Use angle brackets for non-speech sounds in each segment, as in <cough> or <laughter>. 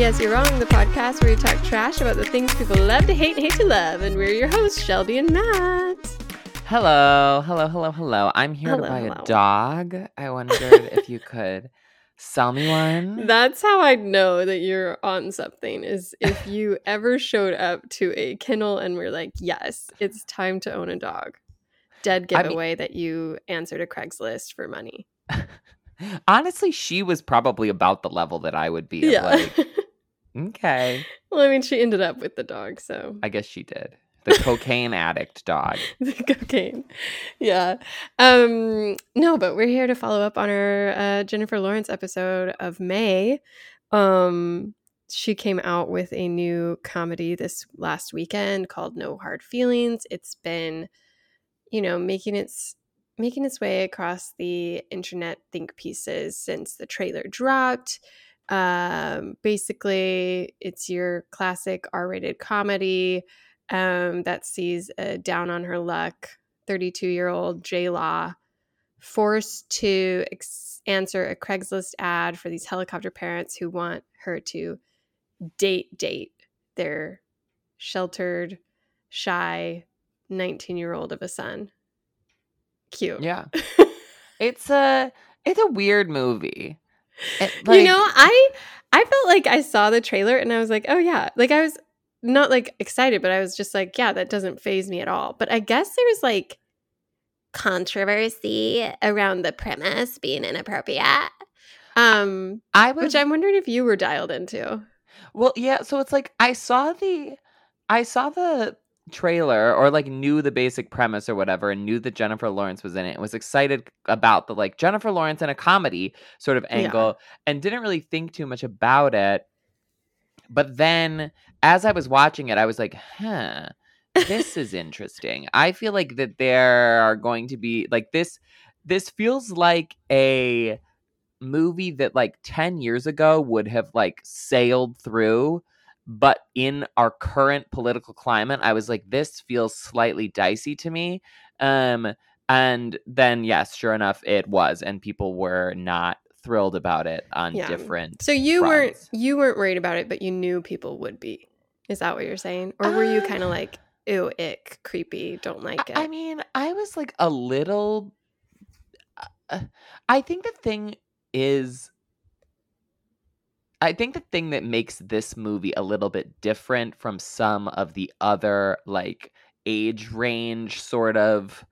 This. You're Wrong, the podcast where we talk trash about the things people love to hate and hate to love. And we're your hosts, Shelby and Matt. Hello, hello, hello, hello. I'm here Hello, to buy hello. a dog. I <laughs> wondered if you could sell me one. That's how I know that you're on something, is if <laughs> you ever showed up to a kennel and were like, yes, it's time to own a dog. Dead I mean- giveaway that you answered a Craigslist for money. <laughs> Honestly, she was probably about the level that I would be. Of Yeah. Like, okay. well, I mean, she ended up with the dog, so I guess she did. The cocaine addict dog. <laughs> the cocaine. Yeah. Um no, but we're here to follow up on our uh, Jennifer Lawrence episode of May. Um she came out with a new comedy this last weekend called No Hard Feelings. It's been you know, making its making its way across the internet think pieces since the trailer dropped. Um basically it's your classic R-rated comedy um, that sees a down on her luck 32 year old J Law forced to ex- answer a Craigslist ad for these helicopter parents who want her to date date their sheltered, shy 19 year old of a son. Cute. Yeah. <laughs> It's a it's a weird movie. It, <laughs> you know, I I felt like I saw the trailer and I was like, oh yeah, like I was not like excited, but I was just like, yeah, that doesn't faze me at all. But I guess there was like controversy around the premise being inappropriate. Um, I was which I'm wondering if you were dialed into. Well, yeah, so it's like I saw the I saw the trailer or like knew the basic premise or whatever and knew that Jennifer Lawrence was in it and was excited about the like Jennifer Lawrence in a comedy sort of Yeah. angle and didn't really think too much about it. But then as I was watching it, I was like, huh, this is interesting. I feel like that there are going to be like this this feels like a movie that like 10 years ago would have like sailed through but in our current political climate i was like this feels slightly dicey to me um and then yes sure enough it was and people were not thrilled about it on Yeah. different So you weren't you weren't worried about it, but you knew people would be. Is that what you're saying? Or were you Um, kind of like, ew, ick, creepy, don't like it? I, I mean i was like a little uh, i think the thing is I think the thing that makes this movie a little bit different from some of the other like age range sort of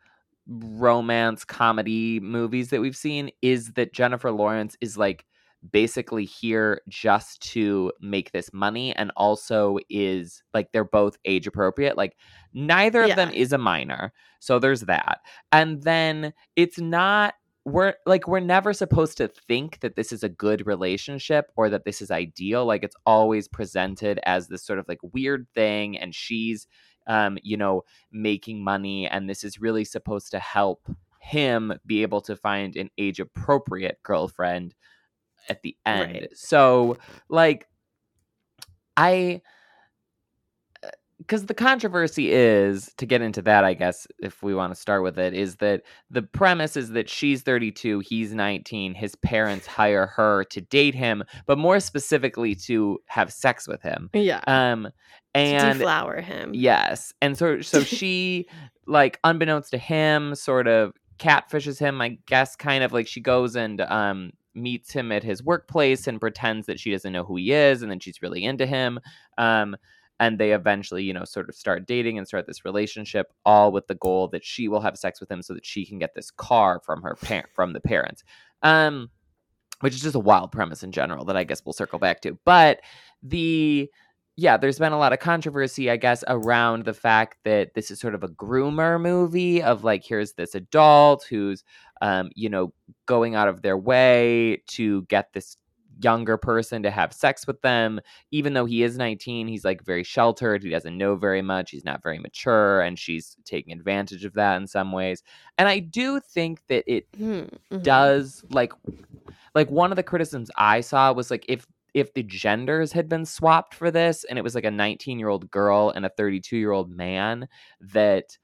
romance comedy movies that we've seen is that Jennifer Lawrence is like basically here just to make this money and also is like they're both age appropriate like neither of them is a minor so there's that. And then it's not we're like we're never supposed to think that this is a good relationship or that this is ideal like it's always presented as this sort of like weird thing and she's um you know making money and this is really supposed to help him be able to find an age appropriate girlfriend at the end Right. so like i because the controversy is to get into that i guess if we want to start with it is that the premise is that she's 32 he's 19 his parents hire her to date him but more specifically to have sex with him yeah. um to and deflower him. Yes. And so so <laughs> she like unbeknownst to him sort of catfishes him, I guess kind of like she goes and um meets him at his workplace and pretends that she doesn't know who he is and then she's really into him. Um and they eventually, you know, sort of start dating and start this relationship all with the goal that she will have sex with him so that she can get this car from her parent from the parents. Um which is just a wild premise in general that I guess we'll circle back to. But the yeah, there's been a lot of controversy, I guess, around the fact that this is sort of a groomer movie of like, here's this adult who's, um, you know, going out of their way to get this younger person to have sex with them. Even though he is 19, he's like very sheltered. He doesn't know very much. He's not very mature. And she's taking advantage of that in some ways. And I do think that it Mm-hmm. does like like one of the criticisms I saw was like if if the genders had been swapped for this and it was like a 19 year old girl and a 32 year old man that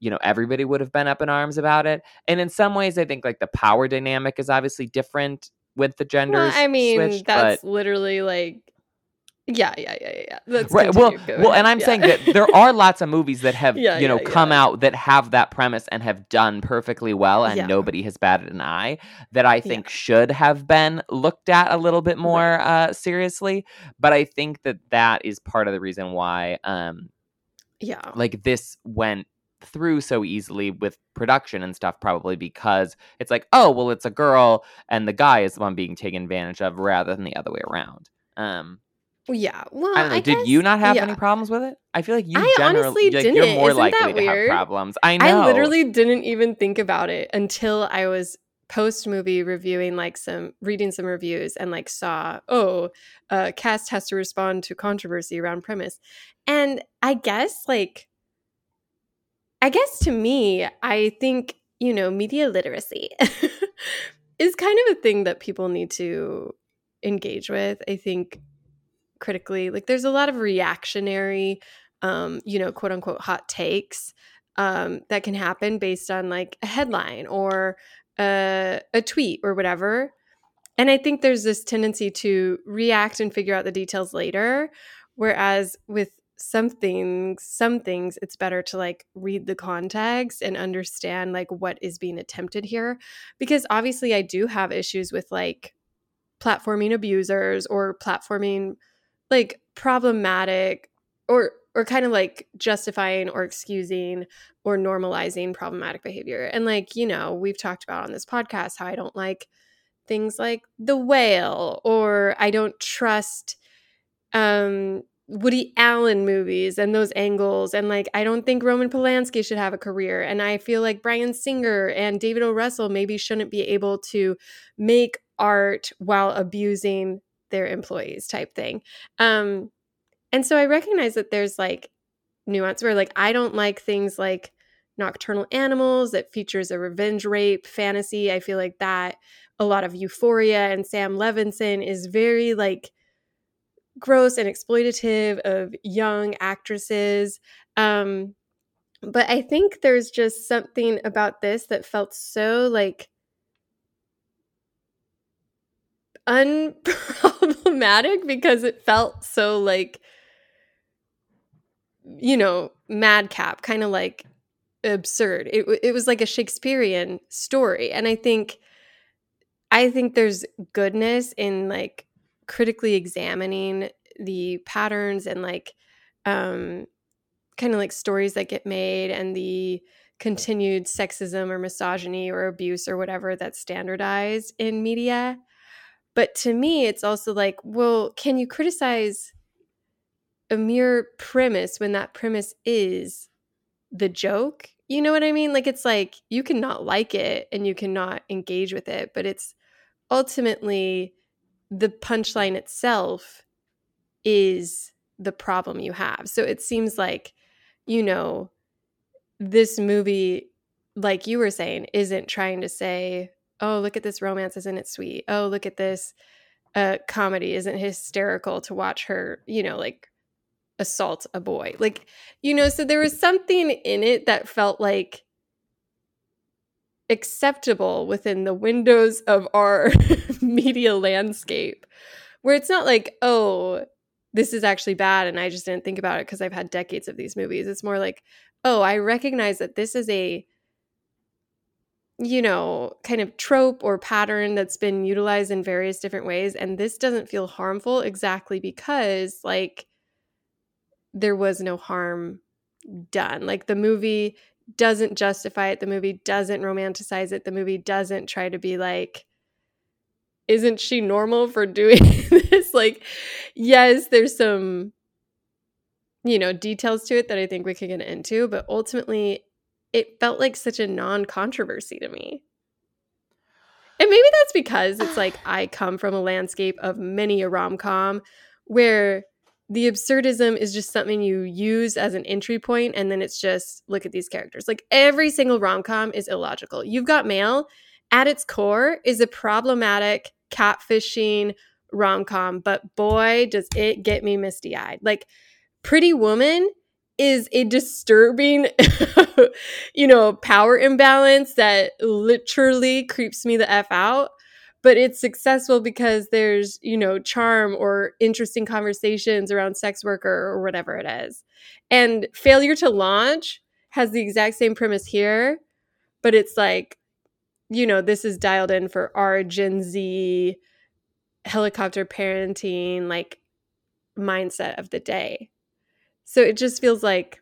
you know everybody would have been up in arms about it and in some ways i think like the power dynamic is obviously different with the genders Well, I mean, switched, that's but literally like, yeah, yeah, yeah, yeah, yeah. Let's right well. Go well ahead. and i'm Yeah. saying that there are <laughs> lots of movies that have Yeah, you know yeah, come out that have that premise and have done perfectly well and nobody has batted an eye that i think should have been looked at a little bit more uh seriously but i think that that is part of the reason why um yeah, like this went through so easily with production and stuff probably because it's like oh well it's a girl and the guy is the one being taken advantage of rather than the other way around um yeah. Well, I don't know. I did you not have yeah. any problems with it? I feel like you I generally honestly like, didn't. you're more Isn't likely to have problems. I know. I literally didn't even think about it until I was post movie reviewing like some reading some reviews and like saw oh uh cast has to respond to controversy around premise and i guess like i guess to me i think you know media literacy <laughs> is kind of a thing that people need to engage with i think critically like there's a lot of reactionary um you know quote unquote hot takes um, that can happen based on like a headline or a, a tweet or whatever. And I think there's this tendency to react and figure out the details later. Whereas with some things, some things, it's better to like read the context and understand like what is being attempted here. Because obviously, I do have issues with like platforming abusers or platforming like problematic or or kind of like justifying or excusing or normalizing problematic behavior. And like, you know, we've talked about on this podcast how I don't like things like the whale or I don't trust um Woody Allen movies and those angles and like I don't think Roman Polanski should have a career and I feel like Bryan Singer and David O. Russell maybe shouldn't be able to make art while abusing their employees type thing. Um and so I recognize that there's like nuance where like I don't like things like nocturnal animals that features a revenge rape fantasy. I feel like that a lot of Euphoria and Sam Levinson is very like gross and exploitative of young actresses. Um but I think there's just something about this that felt so like unproblematic <laughs> because it felt so like you know madcap kind of like absurd it, it was like a shakespearean story and i think i think there's goodness in like critically examining the patterns and like um kind of like stories that get made and the continued sexism or misogyny or abuse or whatever that's standardized in media. But to me it's also like well can you criticize a mere premise when that premise is the joke? You know what i mean? Like it's like you cannot like it and you cannot engage with it but it's ultimately the punchline itself is the problem you have. So it seems like you know this movie like you were saying isn't trying to say oh look at this romance isn't it sweet? Oh look at this uh comedy isn't hysterical to watch her you know like assault a boy. Like you know so there was something in it that felt like acceptable within the windows of our <laughs> media landscape where it's not like oh this is actually bad and i just didn't think about it because i've had decades of these movies. It's more like oh i recognize that this is a you know kind of trope or pattern that's been utilized in various different ways and this doesn't feel harmful exactly because like there was no harm done. Like the movie doesn't justify it the movie doesn't romanticize it the movie doesn't try to be like isn't she normal for doing <laughs> this? Like yes there's some you know details to it that i think we could get into but ultimately it felt like such a non-controversy to me. And maybe that's because it's like I come from a landscape of many a rom com where the absurdism is just something you use as an entry point and then it's just look at these characters. Like every single rom-com is illogical. You've got mail at its core is a problematic catfishing rom-com but boy does it get me misty-eyed. Like pretty woman is a disturbing <laughs> you know power imbalance that literally creeps me the f out but it's successful because there's you know charm or interesting conversations around sex worker or whatever it is. And failure to launch has the exact same premise here but it's like you know this is dialed in for our gen z helicopter parenting like mindset of the day. So it just feels like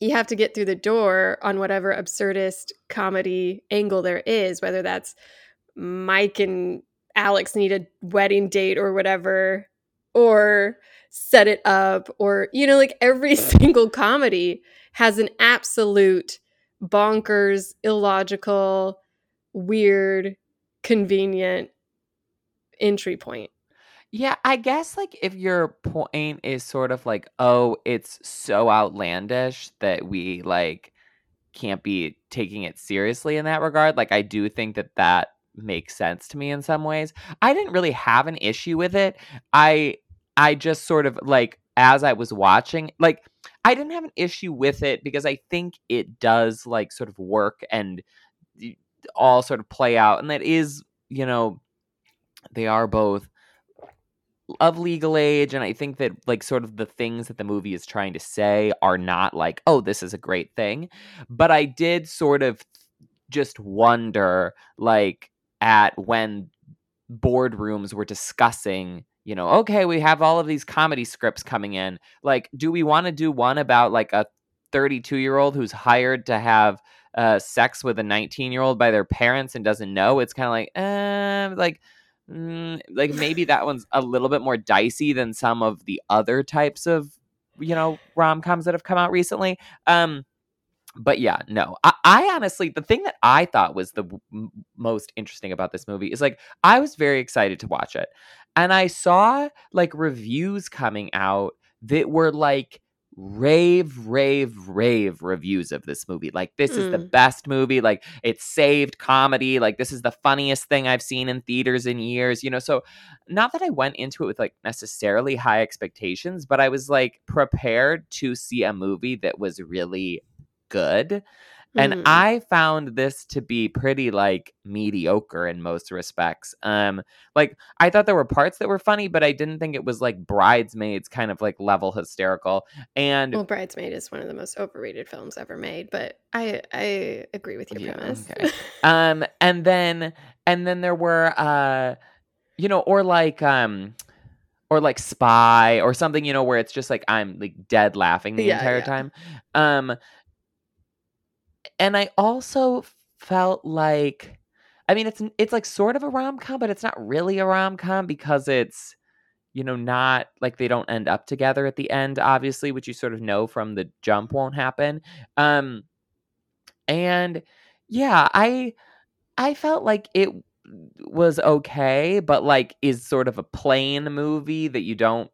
you have to get through the door on whatever absurdist comedy angle there is whether that's Mike and Alex need a wedding date or whatever, or set it up, or, you know, like every <laughs> single comedy has an absolute bonkers, illogical, weird, convenient entry point. Yeah, I guess like if your point is sort of like, oh, it's so outlandish that we like can't be taking it seriously in that regard, like I do think that that makes sense to me in some ways. I didn't really have an issue with it. I I just sort of like as I was watching, like I didn't have an issue with it because I think it does like sort of work and all sort of play out and that is, you know, they are both of legal age and i think that like sort of the things that the movie is trying to say are not like oh this is a great thing but i did sort of just wonder like at when boardrooms were discussing you know okay we have all of these comedy scripts coming in. Like do we want to do one about like a 32 year old who's hired to have uh, sex with a 19 year old by their parents and doesn't know? It's kind of like eh, like mm, like maybe that one's a little bit more dicey than some of the other types of you know rom-coms that have come out recently. Um but yeah, no. I, I, honestly, the thing that I thought was the w- most interesting about this movie is like I was very excited to watch it, and I saw like reviews coming out that were like rave, rave, rave reviews of this movie. Like this mm. is the hmm. best movie. Like it saved comedy. Like this is the funniest thing I've seen in theaters in years. You know, so not that I went into it with like necessarily high expectations, but I was like prepared to see a movie that was really good. And mm. I found this to be pretty like mediocre in most respects. Um like I thought there were parts that were funny, but I didn't think it was like Bridesmaids kind of like level hysterical. And Well, Bridesmaid is one of the most overrated films ever made, but I I agree with your yeah, premise. Okay. <laughs> um and then and then there were uh you know or like um or like spy or something you know where it's just like i'm like dead laughing the yeah, entire yeah. time um and I also felt like I mean it's it's like sort of a rom-com but it's not really a rom-com because it's you know not like they don't end up together at the end obviously which you sort of know from the jump won't happen um and yeah I I felt like it was okay but like is sort of a plain movie that you don't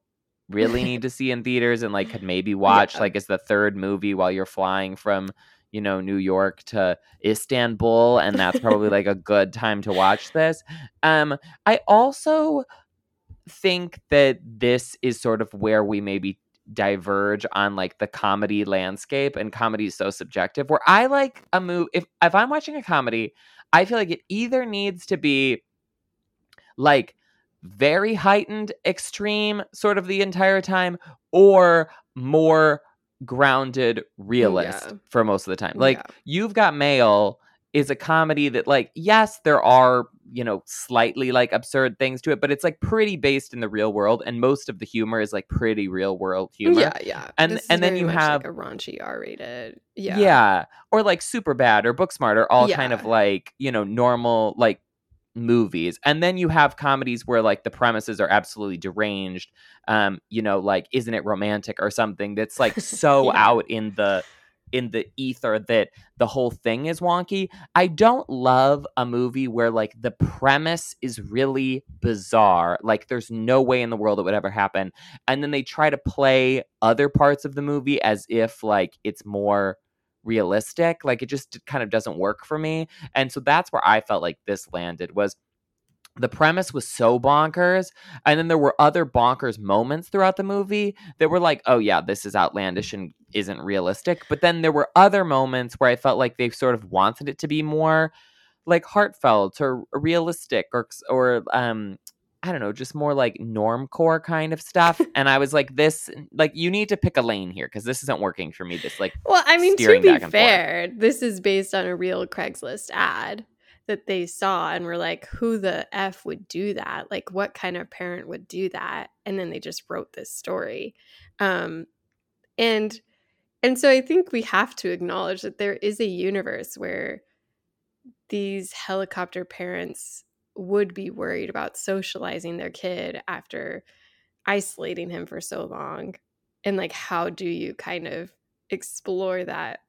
really <laughs> need to see in theaters and like could maybe watch yeah. like as the third movie while you're flying from you know New York to Istanbul and that's probably like a good time to watch this. Um I also think that this is sort of where we maybe diverge on like the comedy landscape and comedy is so subjective where I like a move if if I'm watching a comedy I feel like it either needs to be like very heightened extreme sort of the entire time or more grounded realist yeah. for most of the time. Like yeah. you've got mail is a comedy that like yes there are you know slightly like absurd things to it but it's like pretty based in the real world and most of the humor is like pretty real world humor yeah yeah and and then you have like a raunchy r-rated yeah yeah or like Superbad or Booksmart or all yeah. kind of like you know normal like movies and then you have comedies where like the premises are absolutely deranged um you know like isn't it romantic or something that's like <laughs> so yeah. out in the in the ether that the whole thing is wonky. I don't love a movie where like the premise is really bizarre, like there's no way in the world it would ever happen, and then they try to play other parts of the movie as if like it's more realistic. Like it just kind of doesn't work for me. And so that's where I felt like this landed was the premise was so bonkers and then there were other bonkers moments throughout the movie that were like oh yeah this is outlandish and isn't realistic but then there were other moments where i felt like they sort of wanted it to be more like heartfelt or realistic or or um I don't know, just more like normcore kind of stuff. <laughs> and I was like, this, like, you need to pick a lane here because this isn't working for me. This, like, well, I mean, to be fair, forth. this is based on a real Craigslist ad that they saw and were like, who the F would do that? Like, what kind of parent would do that? And then they just wrote this story. Um, and, and so I think we have to acknowledge that there is a universe where these helicopter parents would be worried about socializing their kid after isolating him for so long. And like, how do you kind of explore that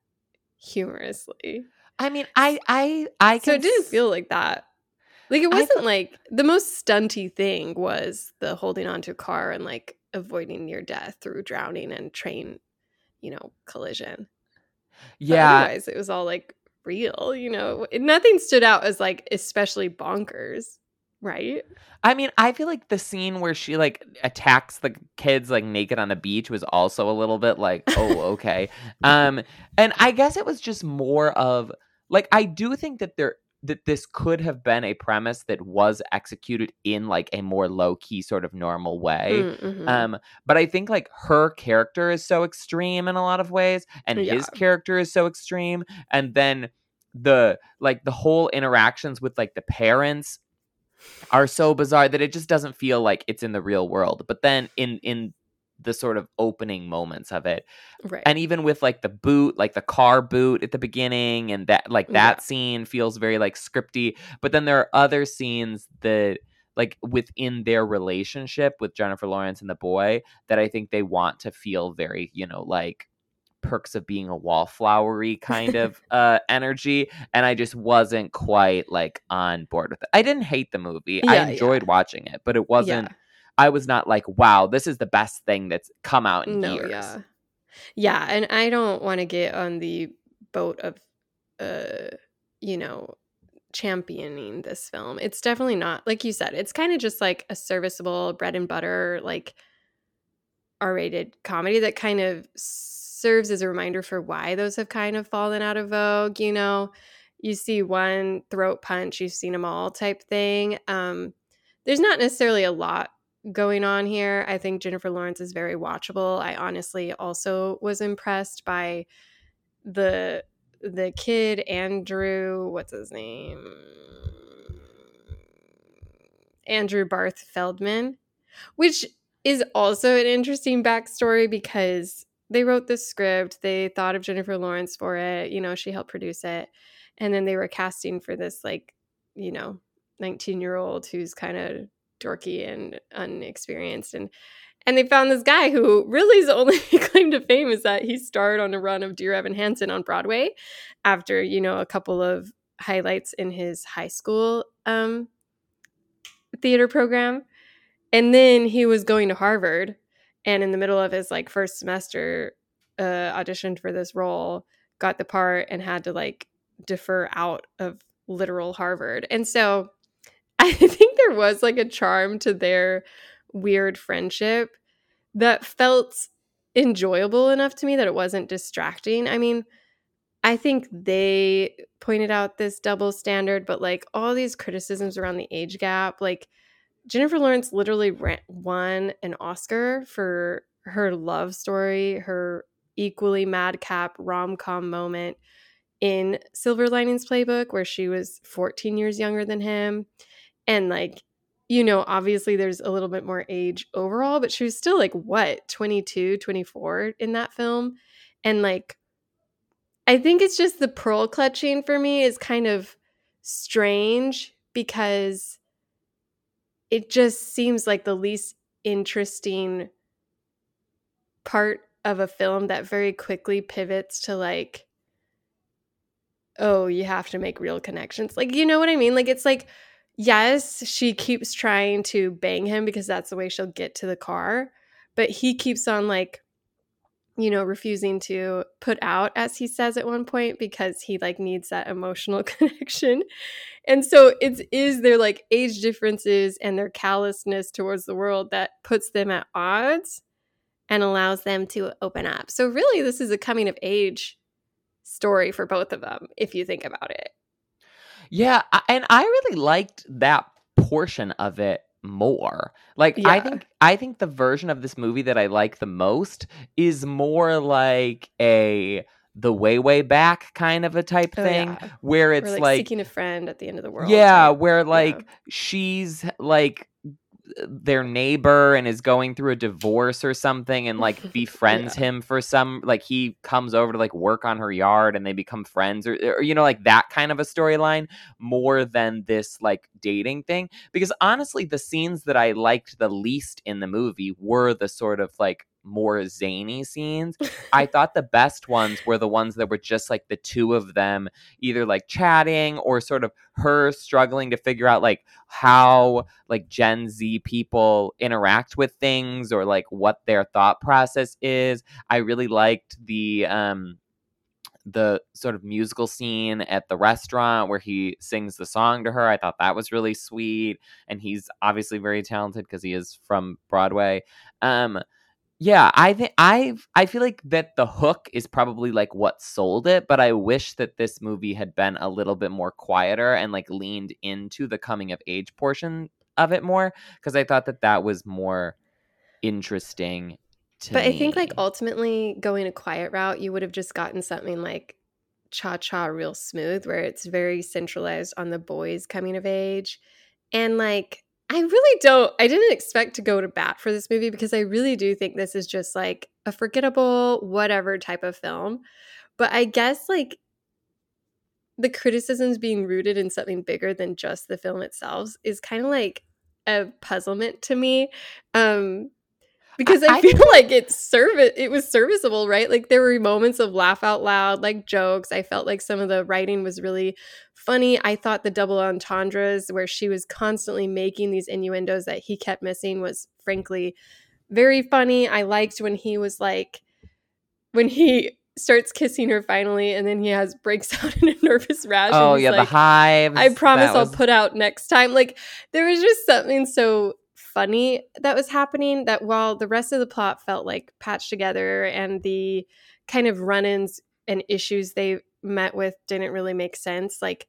humorously? I mean, I, I, I. so it didn't feel like that. Like it wasn't like the most stunty thing was the holding onto a car and like avoiding near death through drowning and train, you know, collision. Yeah. Otherwise, it was all like real. You know, nothing stood out as like especially bonkers right i mean i feel like the scene where she like attacks the kids like naked on the beach was also a little bit like oh <laughs> okay um and i guess it was just more of like I do think that there that this could have been a premise that was executed in like a more low key sort of normal way. Mm, mm-hmm. Um, but I think like her character is so extreme in a lot of ways, and yeah. his character is so extreme, and then the like the whole interactions with like the parents are so bizarre that it just doesn't feel like it's in the real world. But then in in the sort of opening moments of it. Right. And even with like the boot, like the car boot at the beginning and that like that yeah. scene feels very like scripty, but then there are other scenes that like within their relationship with Jennifer Lawrence and the boy that I think they want to feel very, you know, like perks of being a wallflowery kind of <laughs> uh energy and i just wasn't quite like on board with it i didn't hate the movie yeah, i enjoyed yeah. watching it but it wasn't yeah. I was not like, wow, this is the best thing that's come out in no, years. Yeah. Yeah. And I don't want to get on the boat of, uh, you know, championing this film. It's definitely not, like you said, it's kind of just like a serviceable bread and butter, like R rated comedy that kind of serves as a reminder for why those have kind of fallen out of vogue. You know, you see one throat punch, you've seen them all type thing. Um, there's not necessarily a lot going on here. I think Jennifer Lawrence is very watchable. I honestly also was impressed by the the kid Andrew, what's his name? Andrew Barth Feldman, which is also an interesting backstory because they wrote this script. They thought of Jennifer Lawrence for it. You know, she helped produce it. And then they were casting for this, like, you know, 19 year old who's kind of dorky and unexperienced and and they found this guy who really is only <laughs> claim to fame is that he starred on a run of Dear Evan Hansen on Broadway after, you know, a couple of highlights in his high school um, theater program. And then he was going to Harvard and in the middle of his like first semester uh, auditioned for this role, got the part and had to like defer out of literal Harvard. And so I <laughs> think there was like a charm to their weird friendship that felt enjoyable enough to me that it wasn't distracting. I mean, I think they pointed out this double standard, but like all these criticisms around the age gap, like Jennifer Lawrence literally won an Oscar for her love story, her equally madcap rom com moment in Silver Linings Playbook, where she was 14 years younger than him and like you know obviously there's a little bit more age overall but she was still like what 22 24 in that film and like i think it's just the pearl clutching for me is kind of strange because it just seems like the least interesting part of a film that very quickly pivots to like oh, you have to make real connections. Like, you know what I mean? Like it's like yes, she keeps trying to bang him because that's the way she'll get to the car, but he keeps on like you know, refusing to put out as he says at one point because he like needs that emotional <laughs> connection. And so it's is there like age differences and their callousness towards the world that puts them at odds and allows them to open up. So really this is a coming of age story for both of them if you think about it. Yeah, and I really liked that portion of it more. Like yeah. I think I think the version of this movie that I like the most is more like a the way way back kind of a type oh, thing yeah. where it's like, like, seeking a friend at the end of the world. Yeah, type. where like yeah. she's like their neighbor and is going through a divorce or something and like <laughs> befriends yeah. him for some like he comes over to like work on her yard and they become friends or, or you know like that kind of a storyline more than this like dating thing because honestly the scenes that I liked the least in the movie were the sort of like more zany scenes. <laughs> I thought the best ones were the ones that were just like the two of them either like chatting or sort of her struggling to figure out like how like Gen Z people interact with things or like what their thought process is. I really liked the um the sort of musical scene at the restaurant where he sings the song to her. I thought that was really sweet and he's obviously very talented because he is from Broadway. Um yeah, I think I I feel like that the hook is probably like what sold it, but I wish that this movie had been a little bit more quieter and like leaned into the coming of age portion of it more because I thought that that was more interesting but me. But I think like ultimately going a quiet route, you would have just gotten something like Cha Cha Real Smooth, where it's very centralized on the boys coming of age. And like I really don't. I didn't expect to go to bat for this movie because I really do think this is just like a forgettable, whatever type of film. But I guess like the criticisms being rooted in something bigger than just the film itself is kind of like a puzzlement to me. Um, because I, I feel <laughs> like it's service it was serviceable, right? Like there were moments of laugh out loud, like jokes. I felt like some of the writing was really funny. I thought the double entendres where she was constantly making these innuendos that he kept missing was frankly very funny. I liked when he was like when he starts kissing her finally and then he has breaks <laughs> out in a nervous rash. Oh yeah, like, the hives. I promise I'll put out next time. Like there was just something so funny that was happening that while the rest of the plot felt like patched together and the kind of run-ins and issues they met with didn't really make sense like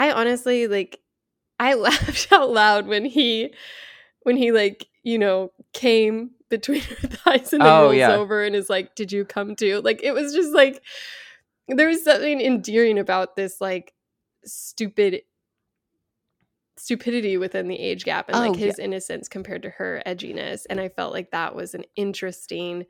i honestly like i <laughs> laughed out loud when he when he like you know came between <laughs> her thighs and then oh, rolls yeah. over and is like did you come too like it was just like there was something endearing about this like stupid stupidity within the age gap and like oh, his yeah. innocence compared to her edginess and i felt like that was an interesting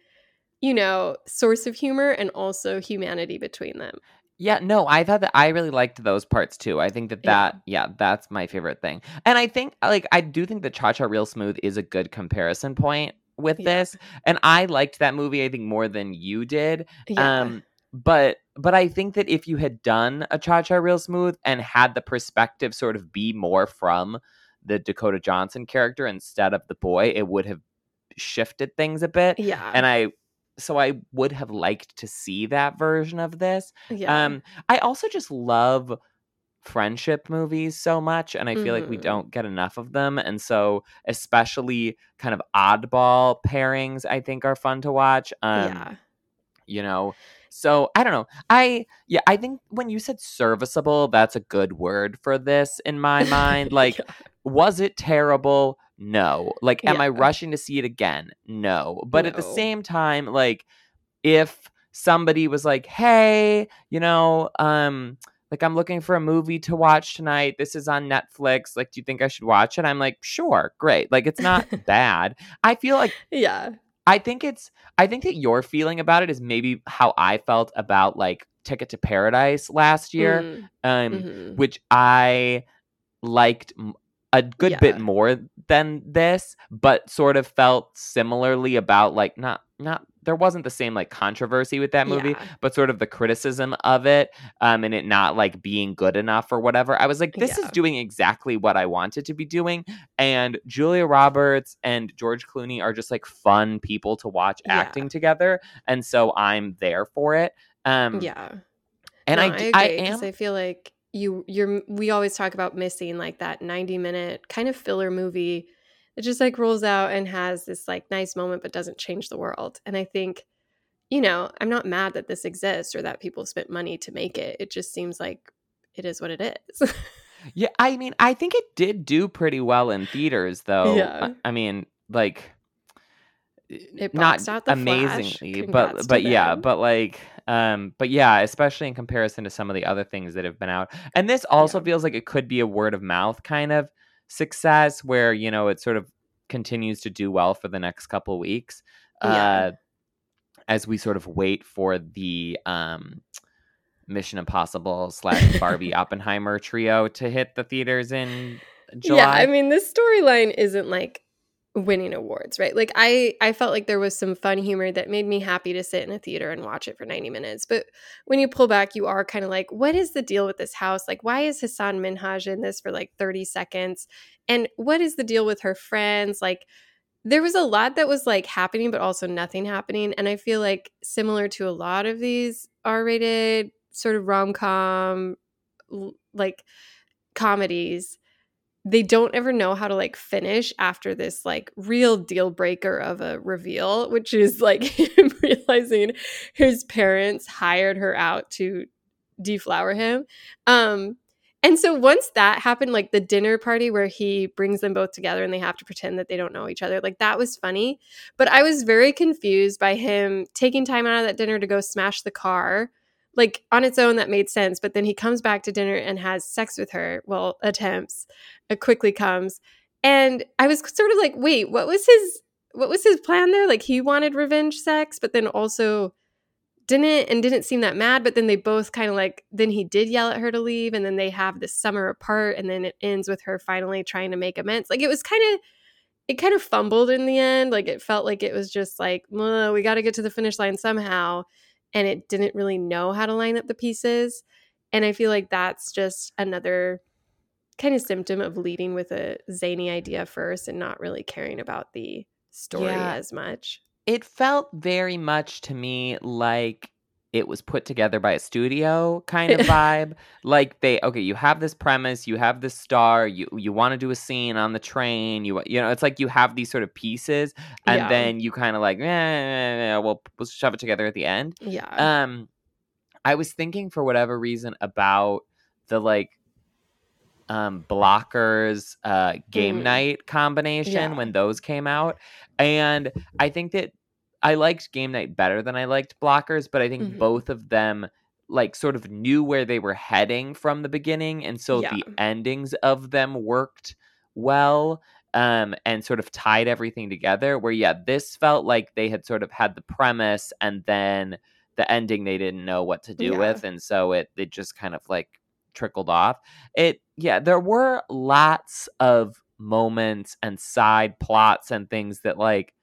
you know source of humor and also humanity between them yeah, no, I thought that I really liked those parts too. I think that that yeah. yeah, that's my favorite thing. And I think like I do think that Cha Cha Real Smooth is a good comparison point with yeah. this. And I liked that movie I think more than you did. Yeah. Um but but I think that if you had done a Cha Cha Real Smooth and had the perspective sort of be more from the Dakota Johnson character instead of the boy, it would have shifted things a bit. Yeah. And I so I would have liked to see that version of this. Yeah. Um I also just love friendship movies so much and I feel mm-hmm. like we mm-hmm. don't get enough of them and so especially kind of oddball pairings I think are fun to watch. Um yeah. you know, so I don't know. I yeah, I think when you said serviceable, that's a good word for this in my mind. <laughs> Like, yeah. was it terrible? No. Like, am yeah. I rushing to see it again? No. But no. at the same time, like, if somebody was like, "Hey, you know, um." Like I'm looking for a movie to watch tonight. This is on Netflix. Like, do you think I should watch it? I'm like, sure, great. Like, it's not <laughs> bad. I feel like, yeah, I think it's I think that your feeling about it is maybe how I felt about like Ticket to Paradise last year, mm. um, mm-hmm. which I liked a good yeah. bit more than this, but sort of felt similarly about like not not there wasn't the same like controversy with that movie, Yeah. but sort of the criticism of it, um, and it not like being good enough or whatever. I was like, this is doing exactly what I wanted to be doing. And Julia Roberts and George Clooney are just like fun people to watch Yeah. acting together, and so I'm there for it. Um, Yeah. and No, I, I agree, 'cause am I feel like you you're we always talk about missing like that 90 minute kind of filler movie that just like rolls out and has this like nice moment but doesn't change the world. And I think, you know, I'm not mad that this exists or that people spent money to make it. It just seems like it is what it is. Yeah, I mean, I think it did do pretty well in theaters, though. Yeah. I, I mean, like, It not out The amazingly, but but yeah, them. but like, um, but yeah, especially in comparison to some of the other things that have been out, and this also Yeah. feels like it could be a word of mouth kind of success, where you know it sort of continues to do well for the next couple weeks, Yeah. uh, as we sort of wait for the um. Mission Impossible slash Barbie <laughs> Oppenheimer trio to hit the theaters in July. Yeah, I mean, this storyline isn't like winning awards, right? Like I I felt like there was some fun humor that made me happy to sit in a theater and watch it for 90 minutes. But when you pull back, you are kind of like, what is the deal with this house? Like why is Hassan Minhaj in this for like 30 seconds? And what is the deal with her friends? Like there was a lot that was like happening but also nothing happening and I feel like similar to a lot of these R-rated sort of rom-com like comedies they don't ever know how to like finish after this like real deal breaker of a reveal which is like <laughs> him realizing his parents hired her out to deflower him. Um and so once that happened like the dinner party where he brings them both together and they have to pretend that they don't know each other like that was funny. But i was very confused by him taking time out of that dinner to go smash the car like on its own that made sense but then he comes back to dinner and has sex with her well attempts it quickly comes. And i was sort of like wait what was his what was his plan there? Like he wanted revenge sex but then also didn't and didn't seem that mad but then they both kind of like then he did yell at her to leave and then they have this summer apart and then it ends with her finally trying to make amends. Like it was kind of it kind of fumbled in the end. Like it felt like it was just like "Well, we got to get to the finish line somehow and it didn't really know how to line up the pieces and i feel like that's just another kind of symptom of leading with a zany idea first and not really caring about the story Yeah. as much it felt very much to me like it was put together by a studio kind of <laughs> vibe like they okay you have this premise you have this star you you want to do a scene on the train you you know it's like you have these sort of pieces and Yeah. then you kind of like eh, we'll, we'll shove it together at the end yeah um i was thinking for whatever reason about the like um blockers uh game Mm. night combination Yeah. when those came out and i think that i liked game night better than i liked blockers but i think Mhm. both of them like sort of knew where they were heading from the beginning and so the endings of them worked well um and sort of tied everything together where yeah this felt like they had sort of had the premise and then the ending they didn't know what to do Yeah. with and so it it just kind of like trickled off it yeah there were lots of moments and side plots and things that like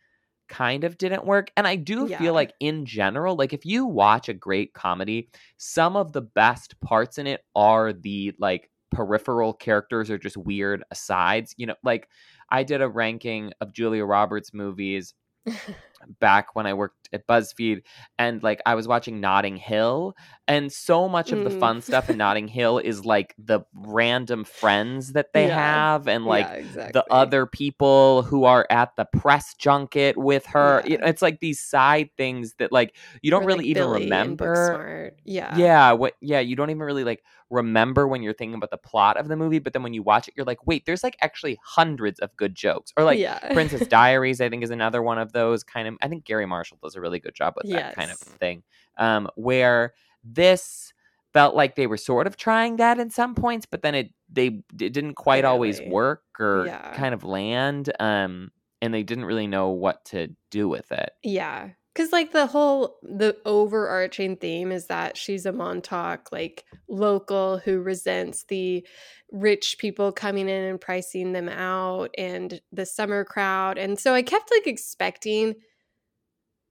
kind of didn't work and i do Yeah. feel like in general like if you watch a great comedy some of the best parts in it are the like peripheral characters or just weird asides you know like i did a ranking of julia roberts movies <laughs> back when I worked at BuzzFeed and like I was watching Notting Hill and so much of the Mm. fun stuff in Notting Hill is like the random friends that they Yeah. have and like yeah, exactly. the other people who are at the press junket with her. You know, it's like these side things that like you don't Or, really like, even Billy remember. Yeah. Yeah, what yeah, you don't even really like remember when you're thinking about the plot of the movie, but then when you watch it, you're like, wait, there's like actually hundreds of good jokes. Or like yeah. Princess <laughs> Diaries, I think, is another one of those kind of. I think Garry Marshall does a really good job with that kind of thing. Um, where this felt like they were sort of trying that in some points, but then it they it didn't quite always work or Yeah. kind of land. Um, and they didn't really know what to do with it. Yeah. Cause like the whole the overarching theme is that she's a Montauk like local who resents the rich people coming in and pricing them out and the summer crowd. And so I kept like expecting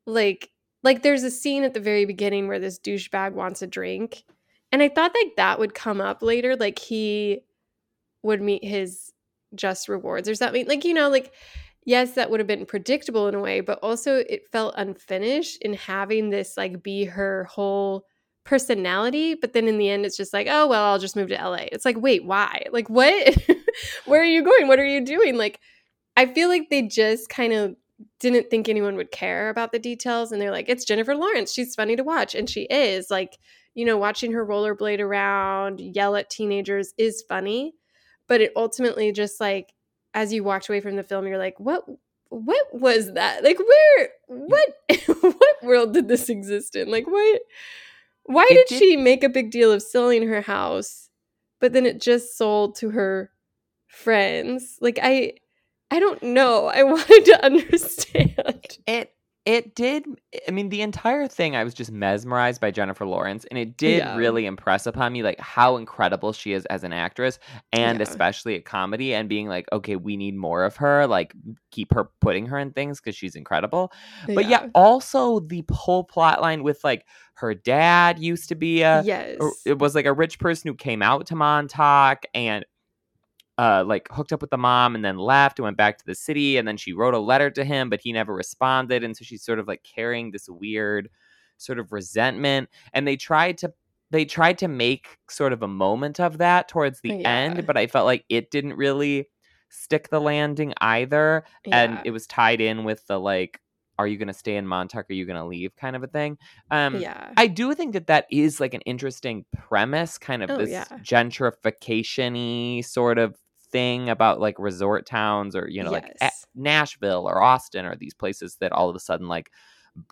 like like there's a scene at the very beginning where this douchebag wants a drink. And I thought like that would come up later. Like he would meet his just rewards or something. Like, you know, like yes, that would have been predictable in a way, but also it felt unfinished in having this like be her whole personality. But then in the end, it's just like, oh, well, I'll just move to LA. It's like, wait, why? Like, what? <laughs> Where are you going? What are you doing? Like, I feel like they just kind of didn't think anyone would care about the details. And they're like, it's Jennifer Lawrence. She's funny to watch. And she is. Like, you know, watching her rollerblade around, yell at teenagers is funny. But it ultimately just like, as you walked away from the film, you're like, what? What was that? Like, where? Mm. What? <laughs> what world did this exist in? Like, what? Why did, did she make a big deal of selling her house, but then it just sold to her friends? Like, I, I don't know. I <laughs> wanted to understand. It it did I mean the entire thing I was just mesmerized by Jennifer Lawrence and it did yeah. really impress upon me like how incredible she is as an actress and yeah. especially at comedy and being like okay we need more of her like keep her putting her in things cuz she's incredible. But yeah. yeah, also the whole plot line with like her dad used to be a yes. Er, it was like a rich person who came out to Montauk and uh, like hooked up with the mom and then left and went back to the city and then she wrote a letter to him but he never responded and so she's sort of like carrying this weird sort of resentment and they tried to they tried to make sort of a moment of that towards the yeah. end but i felt like it didn't really stick the landing either yeah. and it was tied in with the like are you going to stay in montauk are you going to leave kind of a thing um yeah i do think that that is like an interesting premise kind of oh, this yeah. gentrification-y sort of thing about like resort towns or you know yes. like Nashville or Austin or these places that all of a sudden like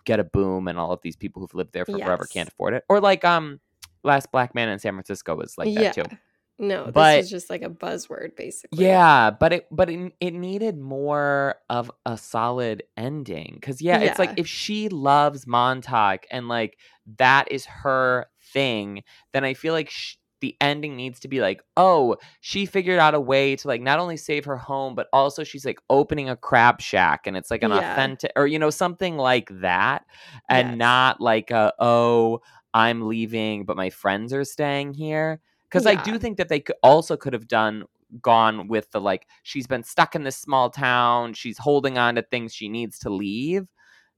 get a boom and all of these people who've lived there for yes. forever can't afford it or like um last black man in San Francisco was like yeah. that too. No, but, this is just like a buzzword basically. Yeah, but it but it, it needed more of a solid ending cuz yeah, yeah, it's like if she loves Montauk and like that is her thing, then I feel like she, the ending needs to be like, oh, she figured out a way to like not only save her home, but also she's like opening a crab shack and it's like an yeah. authentic or you know, something like that. And yes. not like a, oh, I'm leaving, but my friends are staying here. Because yeah. I do think that they could also could have done gone with the like she's been stuck in this small town, she's holding on to things she needs to leave.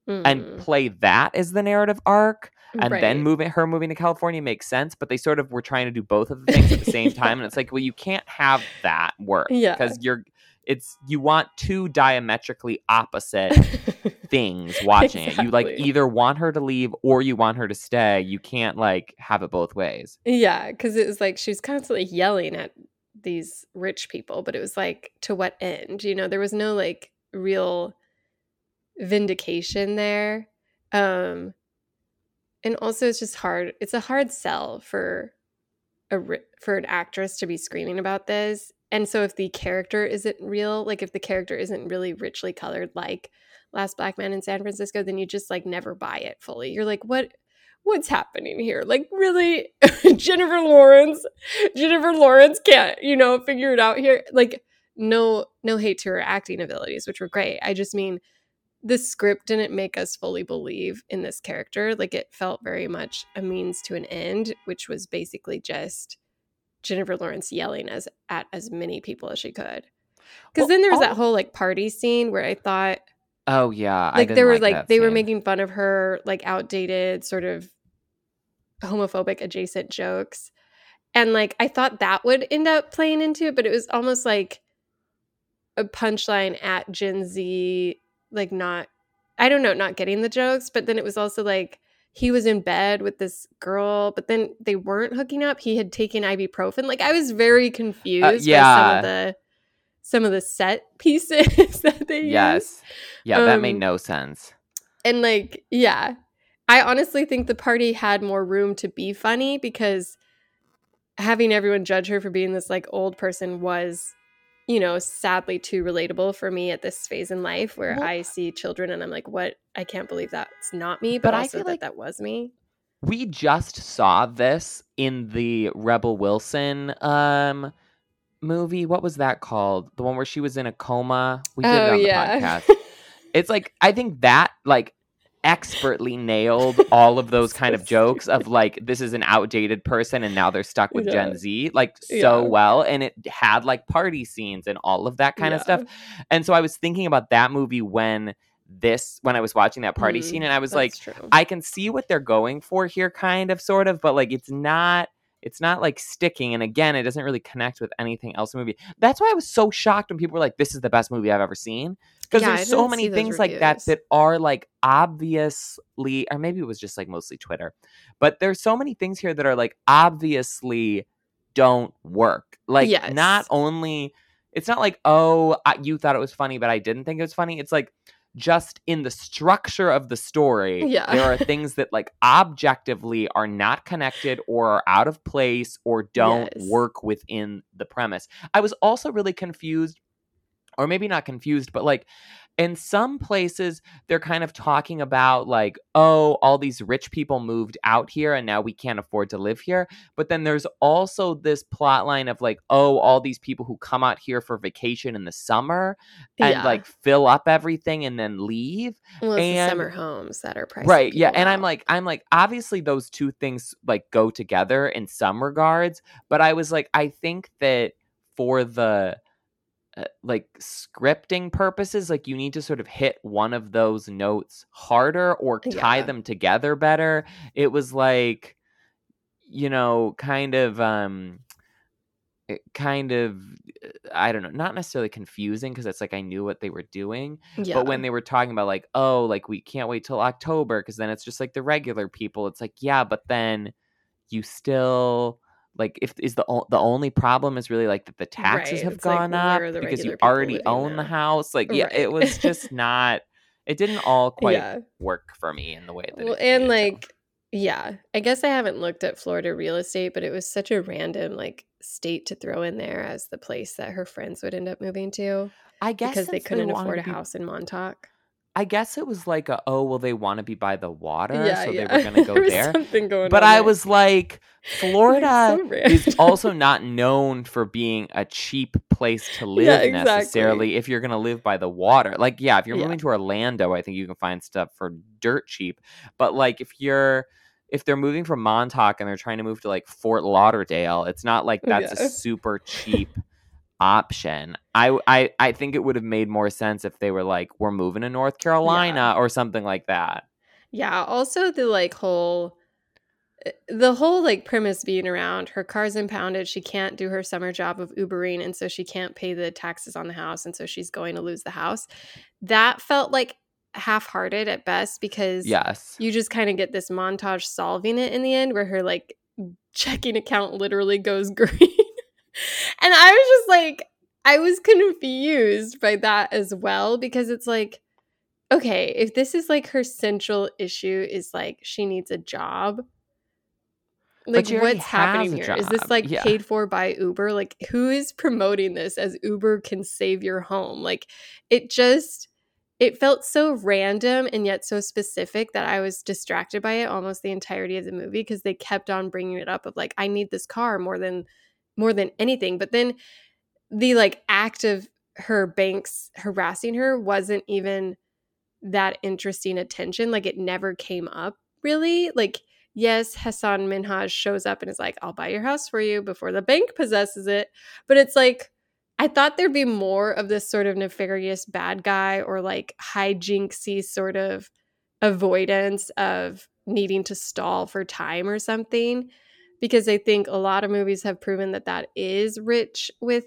Mm. And play that as the narrative arc and right. then moving her moving to California makes sense, but they sort of were trying to do both of the things at the same <laughs> time, and it's like, well, you can't have that work, yeah, because you're it's you want two diametrically opposite <laughs> things watching exactly. it. You like either want her to leave or you want her to stay. You can't like have it both ways. Yeah, because it was like she was constantly yelling at these rich people, but it was like to what end? You know, there was no like real vindication there. Um and also it's just hard it's a hard sell for a for an actress to be screaming about this. And so if the character isn't real like if the character isn't really richly colored like last black man in san francisco then you just like never buy it fully. You're like what what's happening here? Like really? <laughs> Jennifer lawrence jennifer lawrence can't you know figure it out here. Like no no hate to her acting abilities which were great. I just mean the script didn't make us fully believe in this character. Like it felt very much a means to an end, which was basically just Jennifer Lawrence yelling as at as many people as she could. Because well, then there was that whole like party scene where I thought, oh yeah, like there were like they scene. were making fun of her like outdated sort of homophobic adjacent jokes, and like I thought that would end up playing into it, but it was almost like a punchline at Gen Z like not I don't know, not getting the jokes, but then it was also like he was in bed with this girl, but then they weren't hooking up. He had taken ibuprofen. Like I was very uh, confused uh, yeah. by some of the some of the set <laughs> pieces that they used. yes. used. Yeah, um, that made um, no sense. And like, yeah. I honestly think the party had more room to be funny because having everyone judge her for being this like old person was you know, sadly too relatable for me at this phase in life where well, I see children and I'm like, what? I can't believe that's not me, but, but also that like that was me. We just saw this in the Rebel Wilson um movie. What was that called? The one where she was in a coma. We did oh, it on yeah. the podcast. it's like I think that like expertly nailed all of those kind of <laughs> jokes of like this is an outdated person and now they're stuck with Yeah. Gen Z like so Yeah. well and it had like party scenes and all of that kind of stuff. And so I was thinking about that movie when this when I was watching that party Mm, scene and I was like true. I can see what they're going for here kind of sort of but like it's not it's not like sticking and again it doesn't really connect with anything else in the movie. That's why I was so shocked when people were like this is the best movie I've ever seen because Yeah, there's so many things like that that are like obviously or maybe it was just like mostly Twitter. But there's so many things here that are like obviously don't work. Like not only it's not like oh I, you thought it was funny but I didn't think it was funny. It's like just in the structure of the story, Yeah. there are things that like objectively are not connected or are out of place or don't Yes. work within the premise. I was also really confused or maybe not confused, but like in some places they're kind of talking about like, oh, all these rich people moved out here and now we can't afford to live here. But then there's also this plot line of like, oh, all these people who come out here for vacation in the summer and Yeah. like fill up everything and then leave. well, it's the summer homes that are pricing right yeah and i'm like i'm like obviously those two things like go together in some regards but i was like i think that for the uh, like scripting purposes like you need to sort of hit one of those notes harder or tie Yeah. them together better it was like you know kind of um kind of uh, i don't know not necessarily confusing because it's like i knew what they were doing yeah. but when they were talking about like, oh, like we can't wait till October because then it's just like the regular people. It's like, yeah, but then you still like if is the the only problem is really like that the taxes Right, have it's like, gone where up because you already own the house. Like, yeah, it was just not. It didn't all <laughs> quite yeah. work for me in the way that. Well, and like, yeah, I guess I haven't looked at Florida real estate, but it was such a random like state to throw in there as the place that her friends would end up moving to I guess because they couldn't wanted afford a be- house in Montauk. I guess it was like a oh well they want to be by the water yeah, so yeah. they were gonna <laughs> go there there. something going But on I there. was like, <laughs> Florida so is <laughs> also not known for being a cheap place to live Yeah, exactly. necessarily if you're going to live by the water. Like, yeah, if you're moving to Orlando, I think you can find stuff for dirt cheap. But like if you're if they're moving from Montauk and they're trying to move to like Fort Lauderdale, it's not like oh, that's Yeah. a super cheap option. I, I I think it would have made more sense if they were like we're moving to North Carolina or something like that. Yeah, also the like whole eh, the whole like premise being around her car's impounded, she can't do her summer job of Ubering and so she can't pay the taxes on the house and so she's going to lose the house. That felt like half-hearted at best because Yes. you just kind of get this montage solving it in the end where her like checking account literally goes <laughs> green. And I was just like I was confused by that as well because it's like okay, if this is like her central issue is like she needs a job. Like what's happening here? Is this like yeah. paid for by Uber? Like who is promoting this as Uber can save your home? Like it just it felt so random and yet so specific that I was distracted by it almost the entirety of the movie because they kept on bringing it up of like I need this car more than more than anything. But then the like act of her banks harassing her wasn't even that interesting attention. Like it never came up really. Like yes, Hasan Minhaj shows up and is like, "I'll buy your house for you before the bank possesses it," but it's like I thought there'd be more of this sort of nefarious bad guy or like hijinksy sort of avoidance of needing to stall for time or something because I think a lot of movies have proven that that is rich with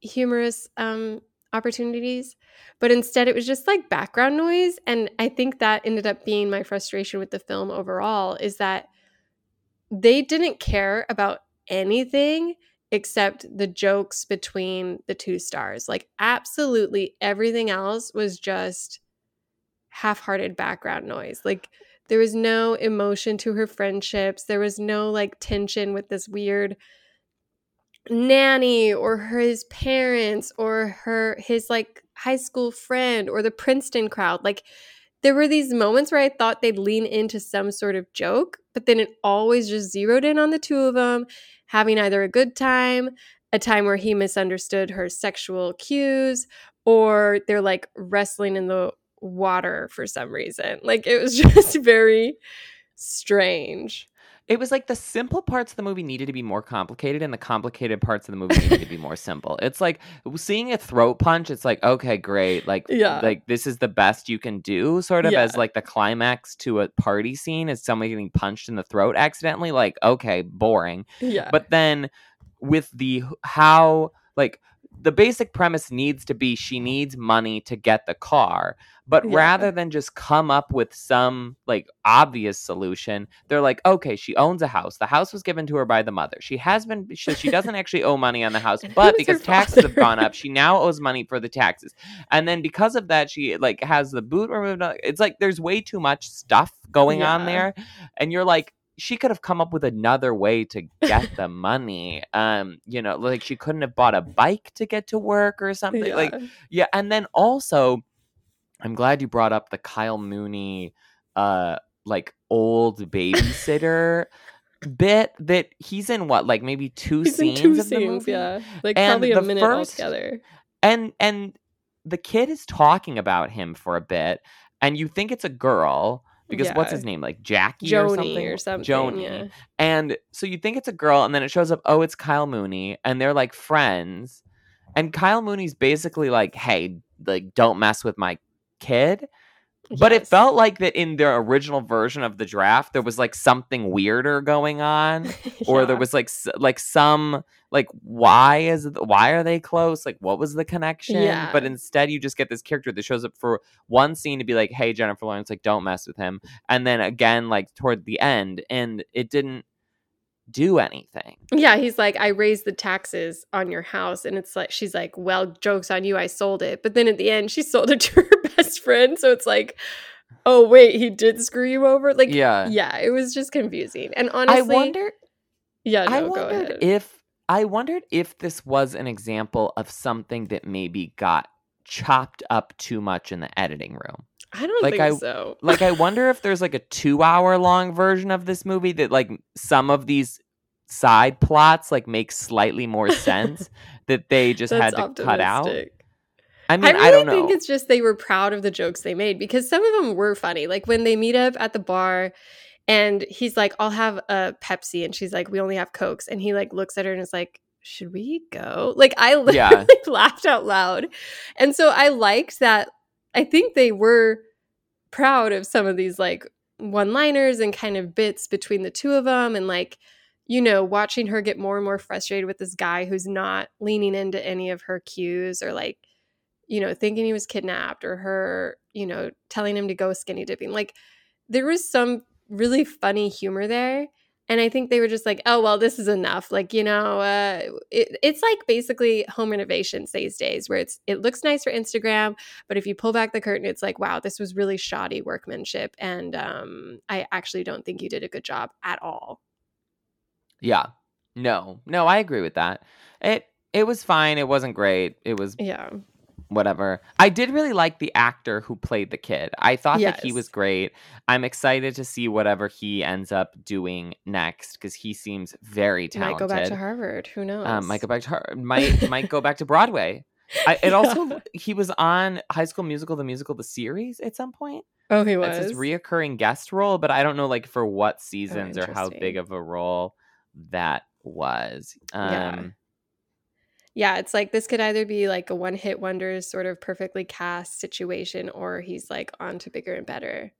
humorous um opportunities but instead it was just like background noise and I think that ended up being my frustration with the film overall is that they didn't care about anything except the jokes between the two stars. Like, absolutely everything else was just half hearted background noise. Like, there was no emotion to her friendships. There was no like tension with this weird nanny or his parents or her his like high school friend or the Princeton crowd. Like there were these moments where I thought they'd lean into some sort of joke, but then it always just zeroed in on the two of them having either a good time, a time where he misunderstood her sexual cues, or they're like wrestling in the water for some reason. Like it was <laughs> just very strange. It was like the simple parts of the movie needed to be more complicated, and the complicated parts of the movie needed to be more simple. It's like seeing a throat punch. It's like okay, great, like Yeah. like this is the best you can do, sort of Yeah. as like the climax to a party scene is somebody getting punched in the throat accidentally. Like okay, boring. Yeah. But then with the how like the basic premise needs to be she needs money to get the car. But Yeah. rather than just come up with some like obvious solution, they're like, okay, she owns a house. The house was given to her by the mother. She has been she, she <laughs> doesn't actually owe money on the house, but because taxes have gone up, she now owes money for the taxes. And then because of that, she like has the boot removed. Uh, it's like there's way too much stuff going on there. And you're like, she could have come up with another way to get <laughs> the money. Um, you know, like she couldn't have bought a <laughs> bike to get to work or something. Like, Yeah. yeah, and then also, I'm glad you brought up the Kyle Mooney, uh, like old babysitter bit that he's in. What, like maybe two He's scenes two of the scenes, movie? yeah. Like And probably a the minute first- altogether. and and the kid is talking about him for a bit, and you think it's a girl because what's his name, like Jackie or something? or something. Joni. Yeah. And so you think it's a girl, and then it shows up, oh, it's Kyle Mooney, and they're like friends. And Kyle Mooney's basically like, hey, like, don't mess with my kid. But it felt like that in their original version of the draft, there was like something weirder going on, <laughs> or there was like like some like why is it, why are they close? Like what was the connection? Yeah. But instead, you just get this character that shows up for one scene to be like, hey, Jennifer Lawrence, like don't mess with him, and then again like toward the end, and it didn't do anything. Yeah, he's like, I raised the taxes on your house. And it's like, she's like, well, joke's on you. I sold it. But then at the end, she <laughs> sold it to her best friend. So it's like, oh, wait, he did screw you over? Like, yeah. yeah, it was just confusing. And honestly, I wonder. yeah, no, I go wondered ahead. if I wondered if this was an example of something that maybe got chopped up too much in the editing room. I don't like, think I- so. <laughs> Like I wonder if there's like a 2-hour long version of this movie that like some of these side plots like make slightly more sense that they just had to cut out. I mean, I I, don't know. think it's just they were proud of the jokes they made because some of them were funny. Like when they meet up at the bar and he's like, I'll have a Pepsi. And she's like, we only have Cokes. And he like looks at her and is like, should we go? Like I <laughs> literally Yeah. laughed out loud. And so I liked that. I think they were proud of some of these like one liners and kind of bits between the two of them. And like, you know, watching her get more and more frustrated with this guy who's not leaning into any of her cues or like, you know, thinking he was kidnapped or her, you know, telling him to go skinny dipping. Like there was some really funny humor there. And I think they were just like, oh, well, this is enough. Like, you know, uh, it, it's like basically home renovations these days where it's, it looks nice for Instagram, but if you pull back the curtain, it's like, wow, this was really shoddy workmanship. And um, I actually don't think you did a good job at all. yeah. No. No, I agree with that. It it was fine. It wasn't great. It was Yeah. Whatever. I did really like the actor who played the kid. I thought that he was great. I'm excited to see whatever he ends up doing next because he seems very talented. Might go back to Harvard. Who knows? Um, might go back to Har- might <laughs> might go back to Broadway. I, it also he was on High School Musical, the musical, the series at some point. Oh, he That's was. his reoccurring guest role, but I don't know like for what seasons or how big of a role that was. Um, Yeah. Yeah, it's like this could either be like a one hit wonder sort of perfectly cast situation, or he's like on to bigger and better.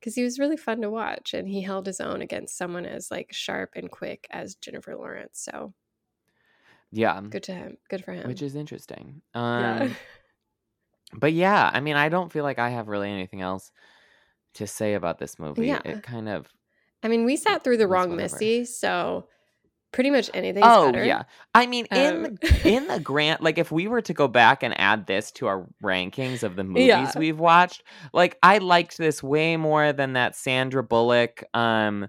Because he was really fun to watch and he held his own against someone as like sharp and quick as Jennifer Lawrence. So yeah, good to him. Good for him. which is interesting. yeah. Um, <laughs> but yeah, I mean, I don't feel like I have really anything else to say about this movie. Yeah. It kind of I mean, we sat through the wrong whatever. Missy, so pretty much anything. Oh better. yeah. I mean in Um, the, <laughs> in the grant like if we were to go back and add this to our rankings of the movies Yeah. we've watched, like I liked this way more than that Sandra Bullock um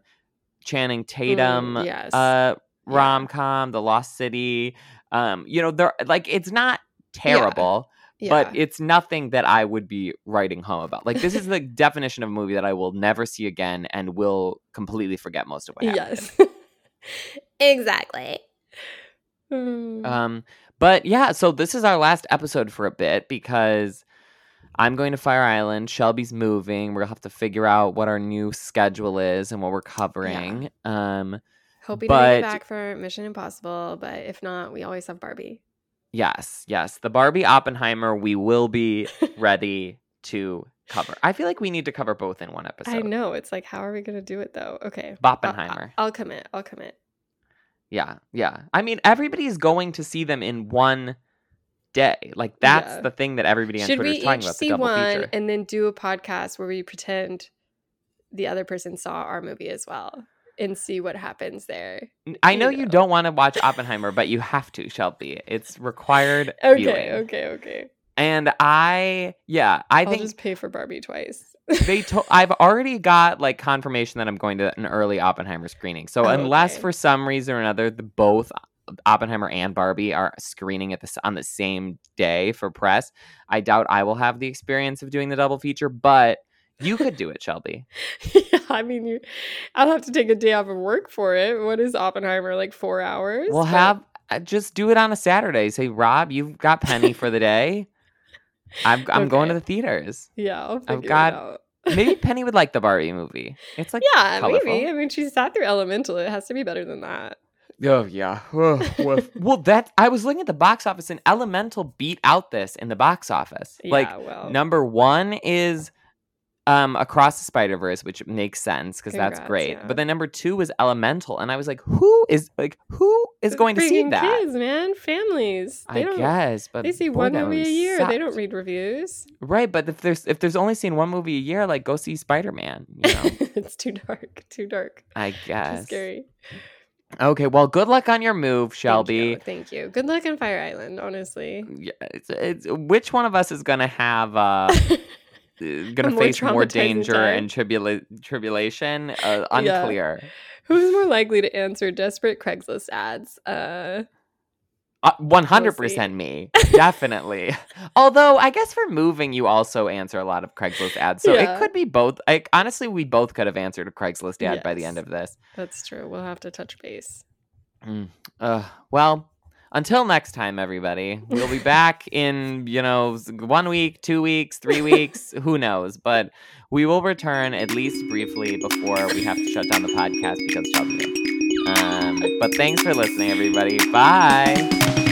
Channing Tatum Mm, yes. uh rom-com, The Lost City. Um you know, there like it's not terrible. yeah. But it's nothing that I would be writing home about. Like this is the <laughs> definition of a movie that I will never see again and will completely forget most of what happened. yes. <laughs> exactly. Mm. Um, but yeah, so this is our last episode for a bit because I'm going to Fire Island. Shelby's moving. We'll have to figure out what our new schedule is and what we're covering. Um, Hoping to make but- it back for Mission Impossible, but if not, we always have Barbie. yes, yes. The Barbie Oppenheimer, we will be <laughs> ready to cover. I feel like we need to cover both in one episode. I know. It's like, how are we going to do it though? Okay. I'll- I'll, I'll commit. I'll commit. Yeah, yeah. I mean, everybody's going to see them in one day. Like that's Yeah. the thing that everybody on Should Twitter we is talking about. The see double one feature. and then do a podcast where we pretend the other person saw our movie as well and see what happens there? I know you you don't want to watch Oppenheimer, but you have to, Shelby. It's required <laughs> Okay, viewing. okay, okay. And I, yeah, I I'll think just pay for Barbie twice. They told. I've already got like confirmation that I'm going to an early Oppenheimer screening. So Oh, unless okay. for some reason or another, the both Oppenheimer and Barbie are screening at this on the same day for press, I doubt I will have the experience of doing the double feature. But you could do it, Shelby. <laughs> yeah, I mean, you, I'll have to take a day off of work for it. What is Oppenheimer like four hours? We'll But- have uh, just do it on a Saturday. Say, Rob, you've got Penny for the day. I'm I'm going to the theaters. Yeah, I'll figure got- it out. Maybe <laughs> Penny would like the Barbie movie. It's like yeah, maybe. I mean, she sat through Elemental. It has to be better than that. Oh yeah. Oh, <laughs> well, that I was looking at the box office and Elemental beat out this in the box office. like yeah, well, number one is um Across the Spider Verse, which makes sense because that's great. yeah. But then number two was Elemental, and I was like, who is like who is going to see that? Kids, man, families. They I don't. guess, but They see one movie a year. They don't read reviews. Right, but if there's if there's only seen one movie a year, like go see Spider Man. You know, <laughs> it's too dark. Too dark. I Too guess. scary. Okay, well, good luck on your move, Thank Shelby. you, Thank you. Good luck in Fire Island. Honestly, Yeah, it's, it's which one of us is gonna have uh <laughs> gonna more face more danger time. and tribula- tribulation? Uh, <laughs> Yeah. unclear. who's more likely to answer desperate Craigslist ads? Uh, Uh, One hundred percent me, <laughs> definitely. Although I guess for moving, you also answer a lot of Craigslist ads, so Yeah. it could be both. Like honestly, we both could have answered a Craigslist ad by the end of this. that's true. We'll have to touch base. Uh, well, until next time, everybody. We'll be back <laughs> in, you know, one week, two weeks, three weeks, who knows? But we will return at least briefly before we have to shut down the podcast because Shelby. Um, but thanks for listening, everybody. Bye.